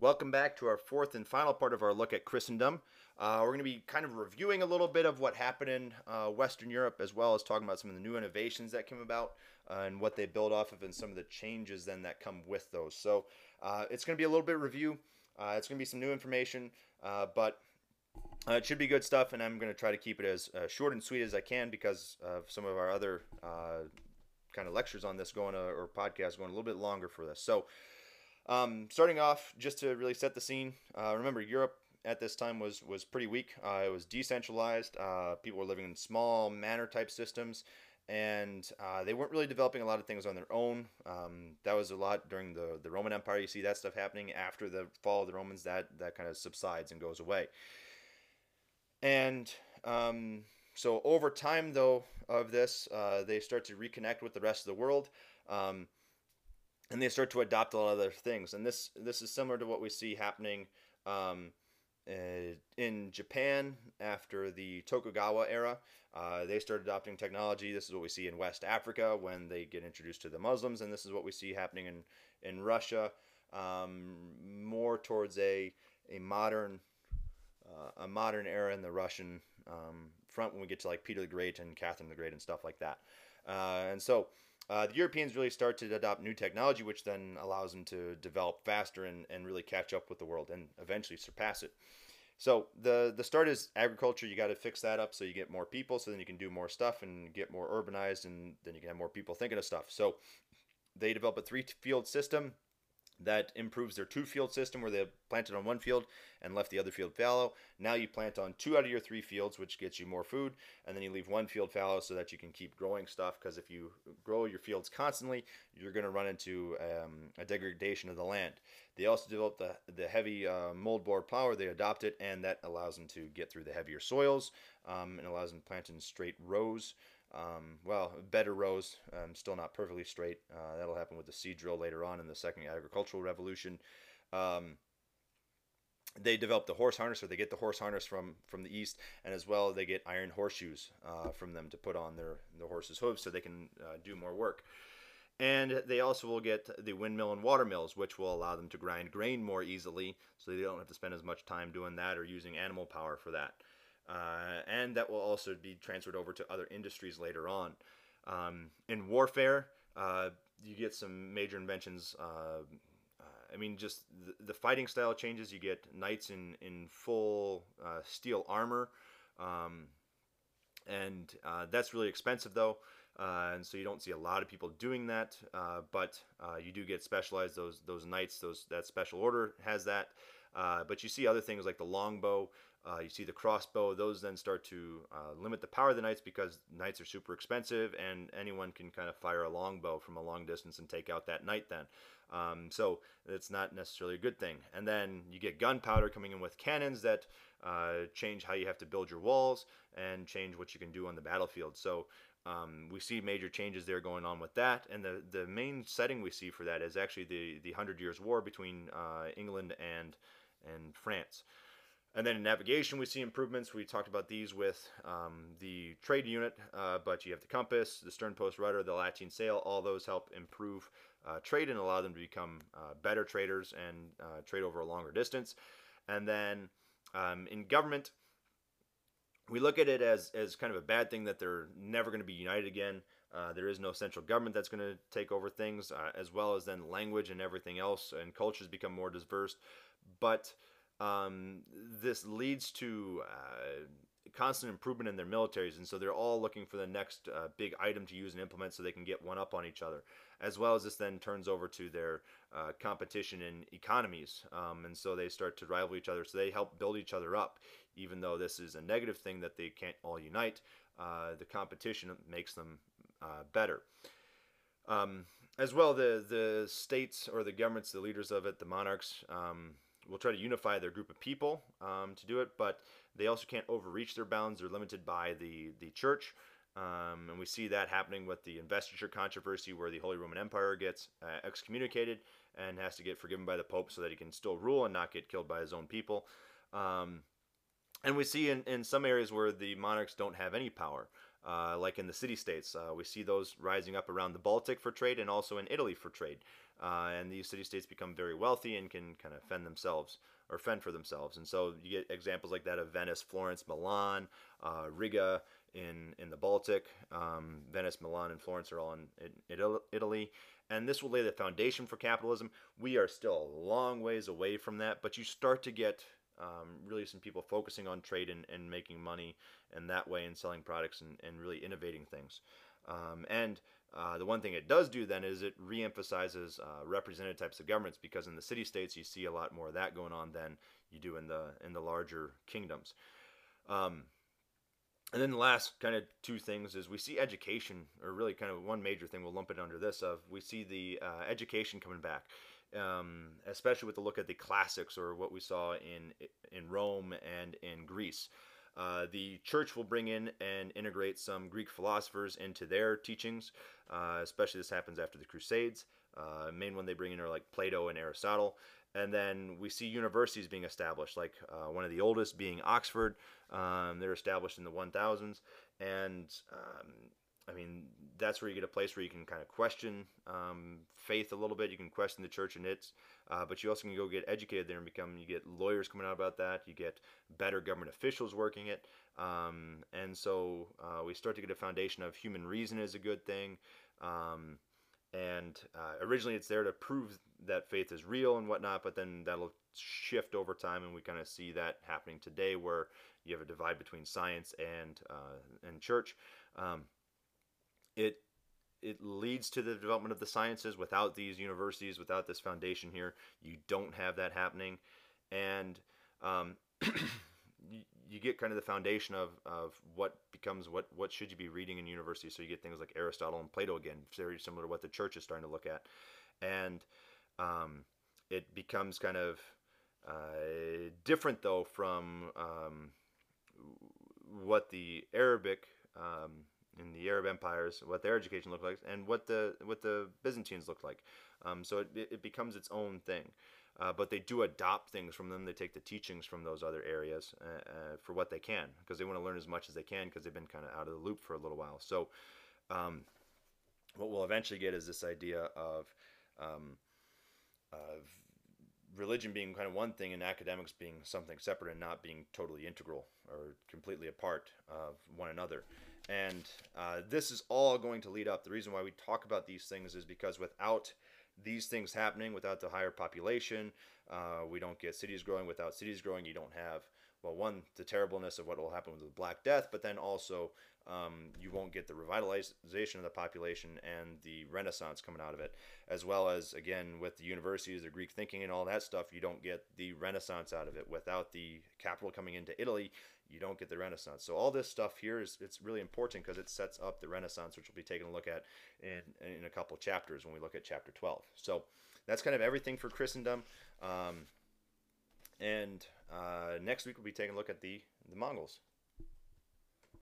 Welcome back to our fourth and final part of our look at Christendom. Uh, we're going to be kind of reviewing a little bit of what happened in uh, Western Europe, as well as talking about some of the new innovations that came about uh, and what they build off of, and some of the changes then that come with those. So uh, it's going to be a little bit review. Uh, it's going to be some new information, uh, but it should be good stuff. And I'm going to try to keep it as short and sweet as I can because of some of our other kind of lectures on this going or podcasts going a little bit longer for this. So. Um, starting off, just to really set the scene, uh, remember Europe at this time was was pretty weak. Uh, it was decentralized. Uh, people were living in small manor type systems, and uh, they weren't really developing a lot of things on their own. Um, that was a lot during the the Roman Empire. You see that stuff happening after the fall of the Romans. That that kind of subsides and goes away. And um, so over time, though, of this, uh, they start to reconnect with the rest of the world. Um, and they start to adopt a lot of other things. And this this is similar to what we see happening um, uh, in Japan after the Tokugawa era. Uh, they start adopting technology. This is what we see in West Africa when they get introduced to the Muslims, and this is what we see happening in in Russia, um, more towards a a modern uh, a modern era in the Russian um, front when we get to like Peter the Great and Catherine the Great and stuff like that. Uh, and so uh, the Europeans really start to adopt new technology, which then allows them to develop faster and, and really catch up with the world and eventually surpass it. So the the start is agriculture. You got to fix that up so you get more people, so then you can do more stuff and get more urbanized, and then you can have more people thinking of stuff. So they develop a three field system that improves their two field system where they planted on one field and left the other field fallow. Now you plant on two out of your three fields, which gets you more food, and then you leave one field fallow so that you can keep growing stuff. Because if you grow your fields constantly, you're going to run into um, a degradation of the land. They also develop the, the heavy uh, moldboard plower. They adopt it, and that allows them to get through the heavier soils um, and allows them to plant in straight rows. Um, well, better rows, um, still not perfectly straight. Uh, that'll happen with the seed drill later on in the second agricultural revolution. Um, they develop the horse harness, or they get the horse harness from from the east, and as well they get iron horseshoes uh, from them to put on their the horse's hooves so they can uh, do more work. And they also will get the windmill and water mills, which will allow them to grind grain more easily, so they don't have to spend as much time doing that or using animal power for that. Uh, and that will also be transferred over to other industries later on. Um, in warfare, uh, you get some major inventions. Uh, uh I mean, just the, the, fighting style changes. You get knights in in full uh, steel armor, um, and uh, that's really expensive though. and so you don't see a lot of people doing that, but you do get specialized. Those those knights, those that special order has that. but you see other things like the longbow, uh, you see the crossbow; those then start to uh, limit the power of the knights because knights are super expensive, and anyone can kind of fire a longbow from a long distance and take out that knight. Then, um, so it's not necessarily a good thing. And then you get gunpowder coming in with cannons that uh, change how you have to build your walls and change what you can do on the battlefield. So um, we see major changes there going on with that, and the the main setting we see for that is actually the the Hundred Years' War between uh, England and and France. And then in navigation, we see improvements. We talked about these with um, the trade unit, uh, but you have the compass, the stern post rudder, the lateen sail. All those help improve uh, trade and allow them to become uh, better traders and uh, trade over a longer distance. And then um, in government, we look at it as, as kind of a bad thing that they're never going to be united again. Uh, there is no central government that's going to take over things, uh, as well as then language and everything else, and cultures become more diverse. But um, this leads to uh, constant improvement in their militaries, and so they're all looking for the next uh, big item to use and implement so they can get one up on each other. As well as this then turns over to their uh, competition in economies, um, and so they start to rival each other. So they help build each other up, even though this is a negative thing that they can't all unite. Uh, the competition makes them uh, better. Um, as well, the the states or the governments, the leaders of it, the monarchs. Um, will try to unify their group of people um, to do it, but they also can't overreach their bounds. They're limited by the the church, um, and we see that happening with the investiture controversy, where the Holy Roman Empire gets uh, excommunicated and has to get forgiven by the Pope so that he can still rule and not get killed by his own people. Um, and we see in, in some areas where the monarchs don't have any power, uh, like in the city states. Uh, we see those rising up around the Baltic for trade and also in Italy for trade. Uh, and these city states become very wealthy and can kind of fend themselves or fend for themselves. And so you get examples like that of Venice, Florence, Milan, uh, Riga in in the Baltic. Um, Venice, Milan, and Florence are all in, in Italy, and this will lay the foundation for capitalism. We are still a long ways away from that, but you start to get um, really some people focusing on trade and, and making money in that way and selling products and, and really innovating things. Um, and uh, the one thing it does do then is it reemphasizes uh, representative types of governments because in the city states you see a lot more of that going on than you do in the in the larger kingdoms. Um, and then the last kind of two things is we see education, or really kind of one major thing. We'll lump it under this of we see the uh, education coming back, um, especially with the look at the classics or what we saw in in Rome and in Greece. Uh, the church will bring in and integrate some Greek philosophers into their teachings. Uh, especially this happens after the Crusades. Uh, main one they bring in are like Plato and Aristotle. And then we see universities being established, like uh, one of the oldest being Oxford. Um, they're established in the 1000s. And um, I mean, that's where you get a place where you can kind of question um, faith a little bit. You can question the church and its, uh, but you also can go get educated there and become. You get lawyers coming out about that. You get better government officials working it, um, and so uh, we start to get a foundation of human reason is a good thing. Um, and uh, originally, it's there to prove that faith is real and whatnot, but then that'll shift over time, and we kind of see that happening today, where you have a divide between science and uh, and church. Um, it it leads to the development of the sciences. Without these universities without this foundation here you don't have that happening. And um, you, get kind of the foundation of, of what becomes what what should you be reading in university so you get things like aristotle and plato again very similar to what the church is starting to look at. And um, it becomes kind of uh, different though from um, what the arabic um, in the Arab empires, what their education looked like, and what the what the Byzantines looked like. Um, so it, it becomes its own thing. Uh, but they do adopt things from them. They take the teachings from those other areas uh, uh, for what they can because they want to learn as much as they can because they've been kind of out of the loop for a little while. So, um, what we'll eventually get is this idea of um, of religion being kind of one thing and academics being something separate and not being totally integral or completely apart of one another. And uh, this is all going to lead up. The reason why we talk about these things is because without these things happening, without the higher population, uh, we don't get cities growing. Without cities growing, you don't have, well, one, the terribleness of what will happen with the Black Death, but then also um, you won't get the revitalization of the population and the renaissance coming out of it as well as again with the universities the greek thinking and all that stuff you don't get the renaissance out of it without the capital coming into italy you don't get the renaissance. So all this stuff here is it's really important because it sets up the renaissance which we'll be taking a look at in, in a couple chapters when we look at chapter 12 so that's kind of everything for christendom. Um, and uh, next week we'll be taking a look at the the mongols